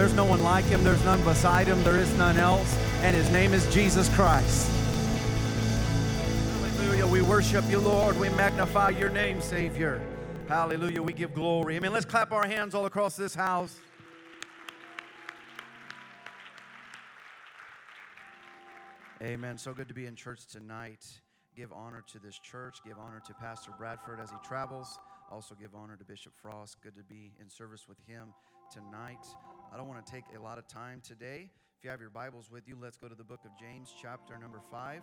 There's no one like him, there's none beside him, there is none else, and his name is Jesus Christ. Hallelujah. We worship you, Lord. We magnify your name, Savior. Hallelujah. We give glory. Amen. Let's clap our hands all across this house. Amen. So good to be in church tonight. Give honor to this church. Give honor to Pastor Bradford as he travels. Also, give honor to Bishop Frost. Good to be in service with him tonight. I don't want to take a lot of time today. If you have your Bibles with you, let's go to the book of James, chapter number 5.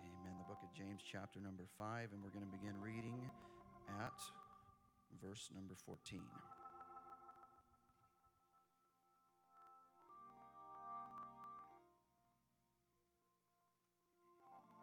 Amen. The book of James, chapter number 5, and we're going to begin reading at verse number 14.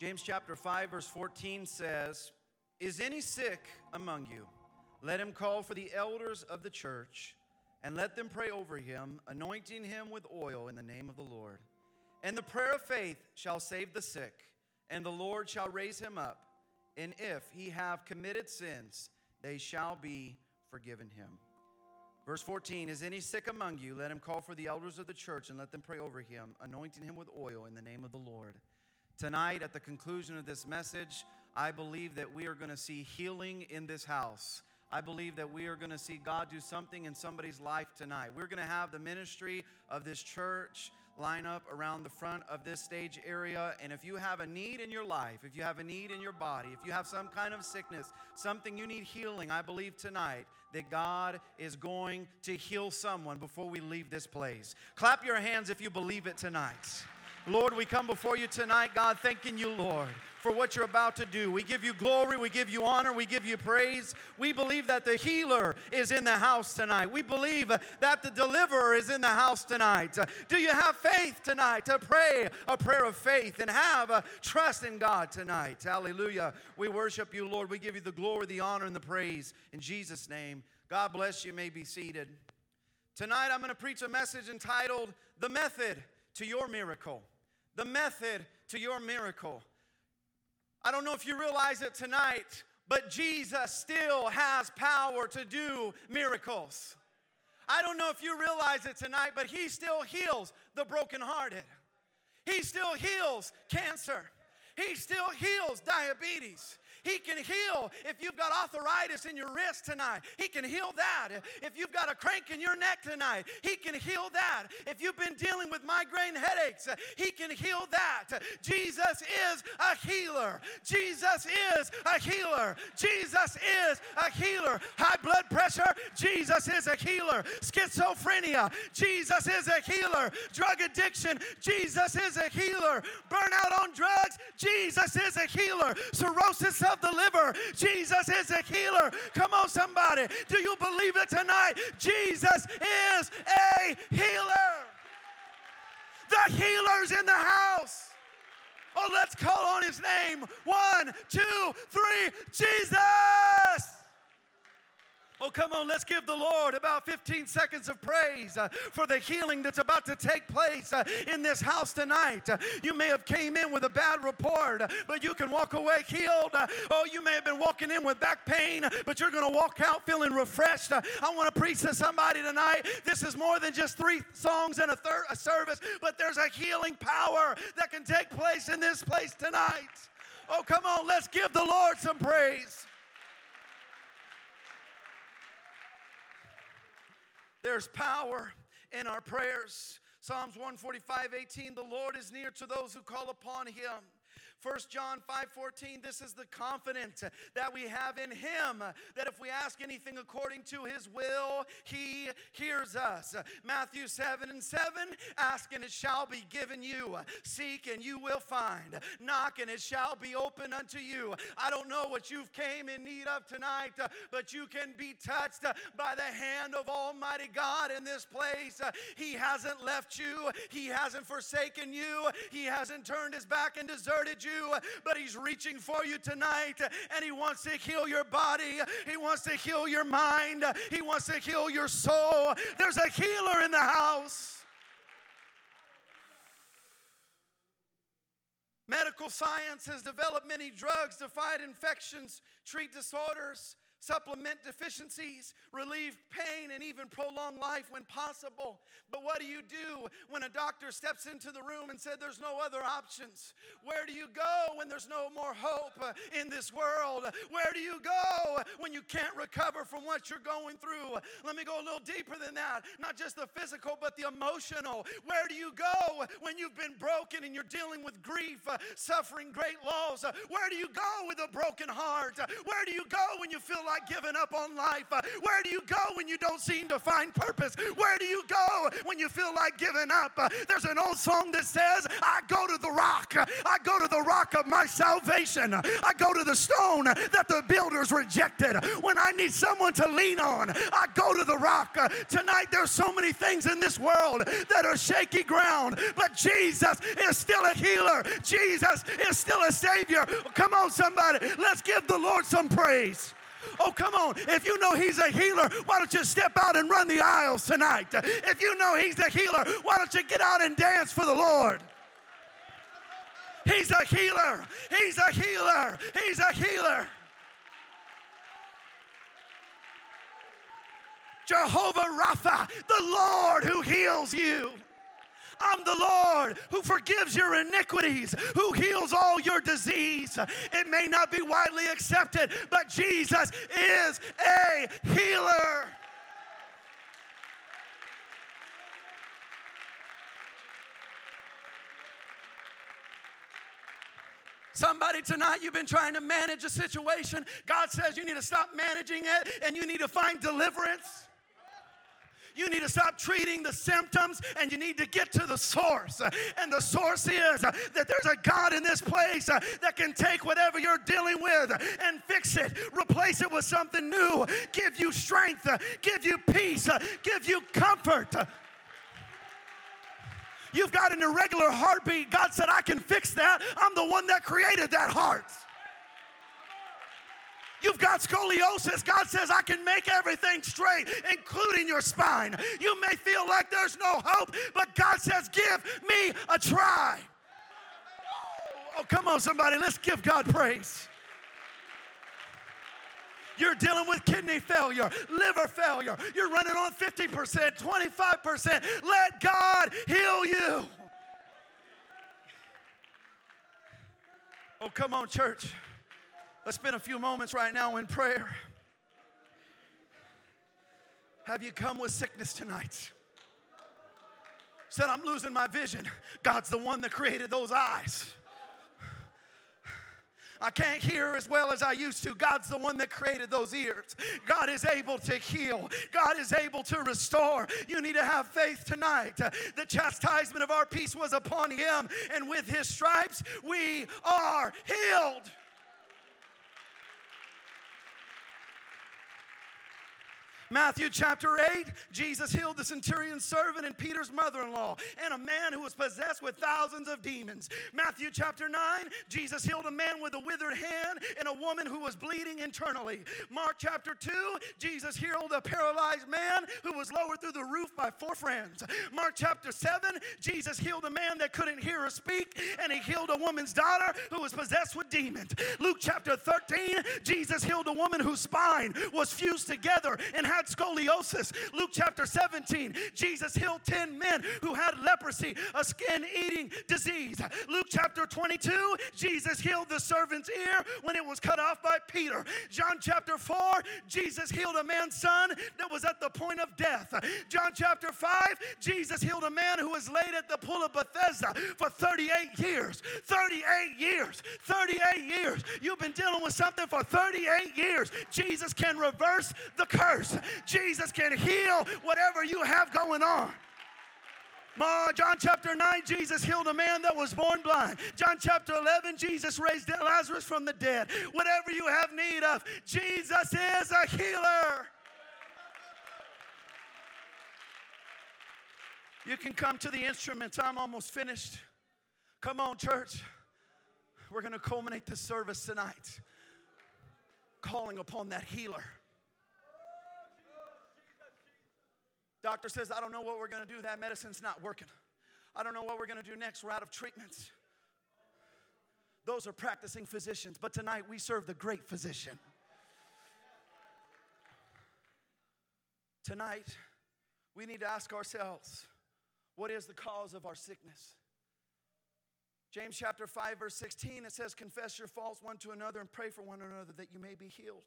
James chapter 5, verse 14 says, Is any sick among you? Let him call for the elders of the church, and let them pray over him, anointing him with oil in the name of the Lord. And the prayer of faith shall save the sick, and the Lord shall raise him up. And if he have committed sins, they shall be forgiven him. Verse 14 Is any sick among you? Let him call for the elders of the church, and let them pray over him, anointing him with oil in the name of the Lord. Tonight, at the conclusion of this message, I believe that we are going to see healing in this house. I believe that we are going to see God do something in somebody's life tonight. We're going to have the ministry of this church line up around the front of this stage area. And if you have a need in your life, if you have a need in your body, if you have some kind of sickness, something you need healing, I believe tonight that God is going to heal someone before we leave this place. Clap your hands if you believe it tonight. Lord, we come before you tonight, God, thanking you, Lord, for what you're about to do. We give you glory, we give you honor, we give you praise. We believe that the healer is in the house tonight. We believe that the deliverer is in the house tonight. Do you have faith tonight to pray a prayer of faith and have a trust in God tonight? Hallelujah. We worship you, Lord. We give you the glory, the honor, and the praise in Jesus' name. God bless you. you may be seated. Tonight, I'm going to preach a message entitled The Method to Your Miracle the method to your miracle. I don't know if you realize it tonight, but Jesus still has power to do miracles. I don't know if you realize it tonight, but He still heals the brokenhearted. He still heals cancer. He still heals diabetes. He can heal if you've got arthritis in your wrist tonight. He can heal that. If you've got a crank in your neck tonight, He can heal that. If you've been dealing with migraine headaches, He can heal that. Jesus is a healer. Jesus is a healer. Jesus is a healer. High blood pressure, Jesus is a healer. Schizophrenia, Jesus is a healer. Drug addiction, Jesus is a healer. Burnout on drugs, Jesus is a healer. Cirrhosis of the liver. Jesus is a healer. Come on, somebody. Do you believe it tonight? Jesus is a healer. The healer's in the house. Oh, let's call on his name. One, two, three. Jesus. Oh, come on, let's give the Lord about 15 seconds of praise uh, for the healing that's about to take place uh, in this house tonight. Uh, you may have came in with a bad report, uh, but you can walk away healed. Uh, oh, you may have been walking in with back pain, but you're going to walk out feeling refreshed. Uh, I want to preach to somebody tonight. This is more than just three songs and a, third, a service, but there's a healing power that can take place in this place tonight. Oh, come on, let's give the Lord some praise. There's power in our prayers. Psalms 145 18, the Lord is near to those who call upon him. 1 John 5:14 this is the confidence that we have in him that if we ask anything according to his will he hears us. Matthew 7 and 7 ask and it shall be given you. Seek and you will find. Knock and it shall be open unto you. I don't know what you've came in need of tonight but you can be touched by the hand of Almighty God in this place. He hasn't left you. He hasn't forsaken you. He hasn't turned his back and deserted you you, but He's reaching for you tonight and He wants to heal your body. He wants to heal your mind. He wants to heal your soul. There's a healer in the house. Medical science has developed many drugs to fight infections, treat disorders, supplement deficiencies, relieve pain, and even prolong life when possible. But what do you do when a doctor steps into the room and said there's no other options? Where do you go when there's no more hope uh, in this world? Where do you go when you can't recover from what you're going through? Let me go a little deeper than that. Not just the physical, but the emotional. Where do you go when you've been broken and you're dealing with grief, uh, suffering great loss? Where do you go with a broken heart? Where do you go when you feel like giving up on life? Uh, where do you go when you don't seem to find purpose? Where do you go when you feel like giving up? Uh, there's an old song that says, I go to the rock. I go to the rock of my salvation. I go to the stone that the builders rejected. When I need someone to lean on, I go to the rock. Uh, tonight, there's so many things in this world that are shaky ground, but Jesus is still a healer. Jesus is still a Savior. Come on, somebody. Let's give the Lord some praise. Oh, come on. If you know He's a healer, why don't you step out and run the aisles tonight? If you know He's a healer, why don't you get out and dance for the Lord? He's a healer. He's a healer. He's a healer. Jehovah Rapha, the Lord who heals you. I'm the Lord who forgives your iniquities, who heals all your disease. It may not be widely accepted, but Jesus is a healer. Somebody tonight, you've been trying to manage a situation. God says you need to stop managing it and you need to find deliverance. You need to stop treating the symptoms and you need to get to the source. And the source is that there's a God in this place that can take whatever you're dealing with and fix it, replace it with something new, give you strength, give you peace, give you comfort. You've got an irregular heartbeat. God said, I can fix that. I'm the one that created that heart. You've got scoliosis. God says, I can make everything straight, including your spine. You may feel like there's no hope, but God says, Give me a try. Oh, come on, somebody. Let's give God praise. You're dealing with kidney failure, liver failure. You're running on 50%, 25%. Let God heal you. Oh, come on, church. Let's spend a few moments right now in prayer. Have you come with sickness tonight? Said, I'm losing my vision. God's the one that created those eyes. I can't hear as well as I used to. God's the one that created those ears. God is able to heal, God is able to restore. You need to have faith tonight. The chastisement of our peace was upon him, and with his stripes we are healed. Matthew chapter 8, Jesus healed the centurion's servant and Peter's mother in law, and a man who was possessed with thousands of demons. Matthew chapter 9, Jesus healed a man with a withered hand and a woman who was bleeding internally. Mark chapter 2, Jesus healed a paralyzed man who was lowered through the roof by four friends. Mark chapter 7, Jesus healed a man that couldn't hear or speak, and he healed a woman's daughter who was possessed with demons. Luke chapter 13, Jesus healed a woman whose spine was fused together and had had scoliosis. Luke chapter 17, Jesus healed 10 men who had leprosy, a skin eating disease. Luke chapter 22, Jesus healed the servant's ear when it was cut off by Peter. John chapter 4, Jesus healed a man's son that was at the point of death. John chapter 5, Jesus healed a man who was laid at the pool of Bethesda for 38 years. 38 years. 38 years. You've been dealing with something for 38 years. Jesus can reverse the curse. Jesus can heal whatever you have going on. John chapter 9, Jesus healed a man that was born blind. John chapter 11, Jesus raised Lazarus from the dead. Whatever you have need of, Jesus is a healer. You can come to the instruments. I'm almost finished. Come on, church. We're going to culminate the service tonight, calling upon that healer. Doctor says, I don't know what we're going to do. That medicine's not working. I don't know what we're going to do next. We're out of treatments. Those are practicing physicians, but tonight we serve the great physician. Tonight, we need to ask ourselves what is the cause of our sickness? James chapter 5, verse 16, it says, Confess your faults one to another and pray for one another that you may be healed.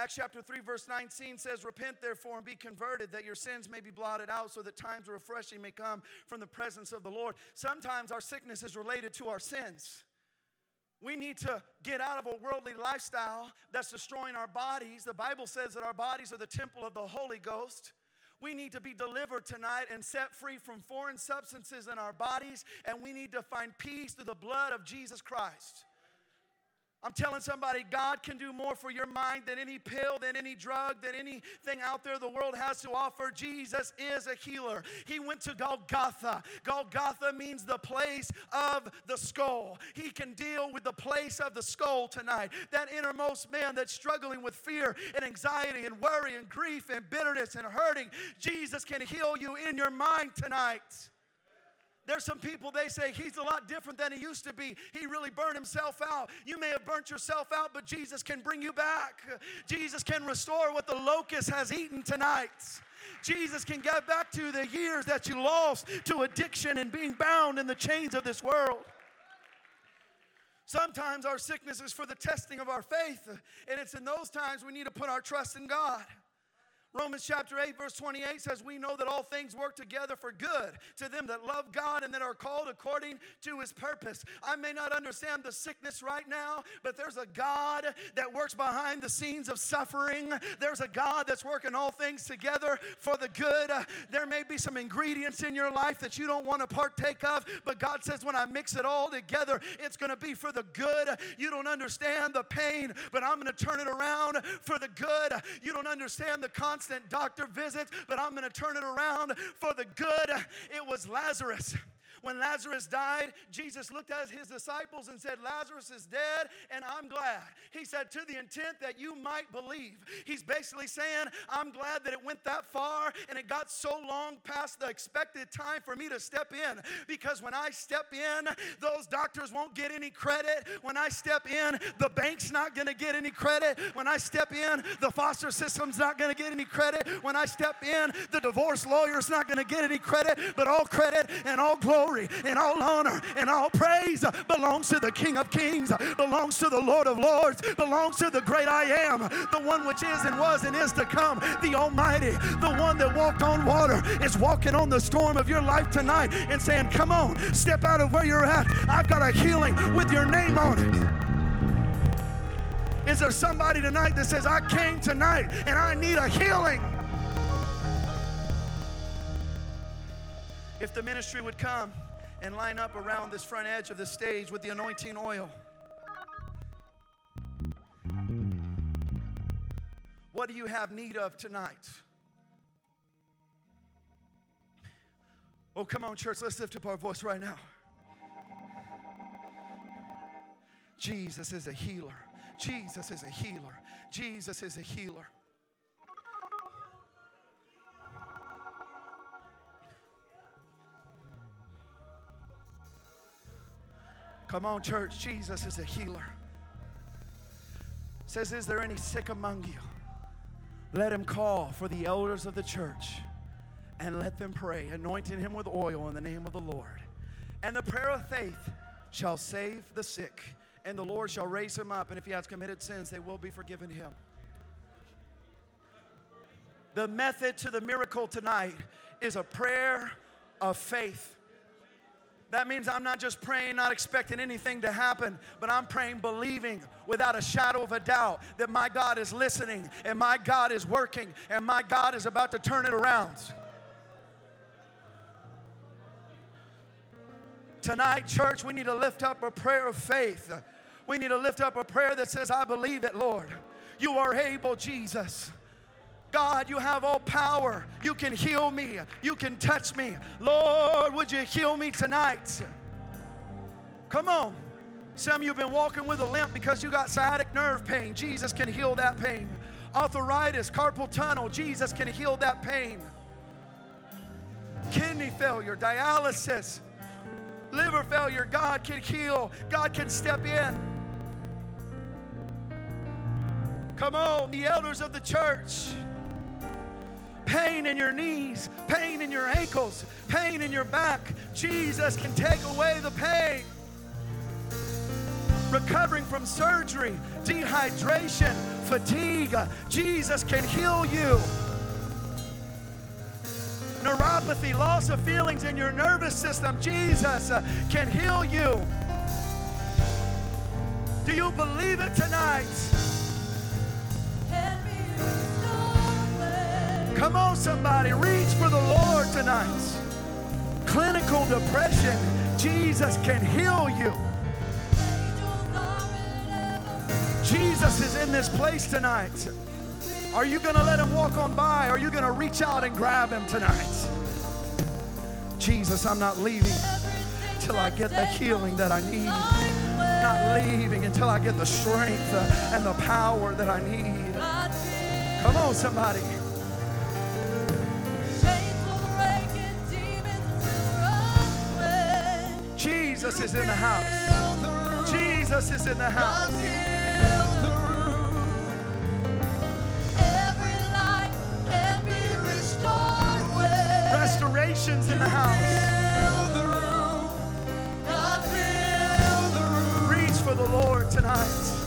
Acts chapter 3, verse 19 says, Repent therefore and be converted, that your sins may be blotted out, so that times of refreshing may come from the presence of the Lord. Sometimes our sickness is related to our sins. We need to get out of a worldly lifestyle that's destroying our bodies. The Bible says that our bodies are the temple of the Holy Ghost. We need to be delivered tonight and set free from foreign substances in our bodies, and we need to find peace through the blood of Jesus Christ. I'm telling somebody, God can do more for your mind than any pill, than any drug, than anything out there the world has to offer. Jesus is a healer. He went to Golgotha. Golgotha means the place of the skull. He can deal with the place of the skull tonight. That innermost man that's struggling with fear and anxiety and worry and grief and bitterness and hurting, Jesus can heal you in your mind tonight. There's some people, they say he's a lot different than he used to be. He really burned himself out. You may have burnt yourself out, but Jesus can bring you back. Jesus can restore what the locust has eaten tonight. Jesus can get back to the years that you lost to addiction and being bound in the chains of this world. Sometimes our sickness is for the testing of our faith, and it's in those times we need to put our trust in God. Romans chapter 8, verse 28 says, We know that all things work together for good to them that love God and that are called according to his purpose. I may not understand the sickness right now, but there's a God that works behind the scenes of suffering. There's a God that's working all things together for the good. There may be some ingredients in your life that you don't want to partake of, but God says, When I mix it all together, it's going to be for the good. You don't understand the pain, but I'm going to turn it around for the good. You don't understand the consequences constant doctor visits, but I'm going to turn it around for the good. It was Lazarus. When Lazarus died, Jesus looked at his disciples and said, Lazarus is dead, and I'm glad. He said, To the intent that you might believe. He's basically saying, I'm glad that it went that far and it got so long past the expected time for me to step in. Because when I step in, those doctors won't get any credit. When I step in, the bank's not going to get any credit. When I step in, the foster system's not going to get any credit. When I step in, the divorce lawyer's not going to get any credit. But all credit and all glory glory and all honor and all praise belongs to the King of Kings, belongs to the Lord of Lords, belongs to the great I am, the one which is and was and is to come, the Almighty, the one that walked on water, is walking on the storm of your life tonight and saying, Come on, step out of where you're at. I've got a healing with your name on it. Is there somebody tonight that says, I came tonight and I need a healing? If the ministry would come and line up around this front edge of the stage with the anointing oil. What do you have need of tonight? Oh, come on, church, let's lift up our voice right now. Jesus is a healer. Jesus is a healer. Jesus is a healer. Come on, church. Jesus is a healer. Says, Is there any sick among you? Let him call for the elders of the church and let them pray, anointing him with oil in the name of the Lord. And the prayer of faith shall save the sick, and the Lord shall raise him up. And if he has committed sins, they will be forgiven him. The method to the miracle tonight is a prayer of faith. That means I'm not just praying, not expecting anything to happen, but I'm praying, believing without a shadow of a doubt that my God is listening and my God is working and my God is about to turn it around. Tonight, church, we need to lift up a prayer of faith. We need to lift up a prayer that says, I believe it, Lord. You are able, Jesus. God, you have all power. You can heal me. You can touch me. Lord, would you heal me tonight? Come on. Some of you have been walking with a limp because you got sciatic nerve pain. Jesus can heal that pain. Arthritis, carpal tunnel, Jesus can heal that pain. Kidney failure, dialysis. Liver failure, God can heal. God can step in. Come on, the elders of the church. Pain in your knees, pain in your ankles, pain in your back. Jesus can take away the pain. Recovering from surgery, dehydration, fatigue. Jesus can heal you neuropathy, loss of feelings in your nervous system, Jesus uh, can heal you. Do you believe it tonight? Come on, somebody, reach for the Lord tonight. Clinical depression, Jesus can heal you. Jesus is in this place tonight. Are you going to let him walk on by? Are you going to reach out and grab him tonight? Jesus, I'm not leaving till I get the healing that I need. Not leaving until I get the strength and the power that I need. Come on, somebody. Jesus is in the house. Jesus is in the house. Restorations in the house. Reach for the Lord tonight.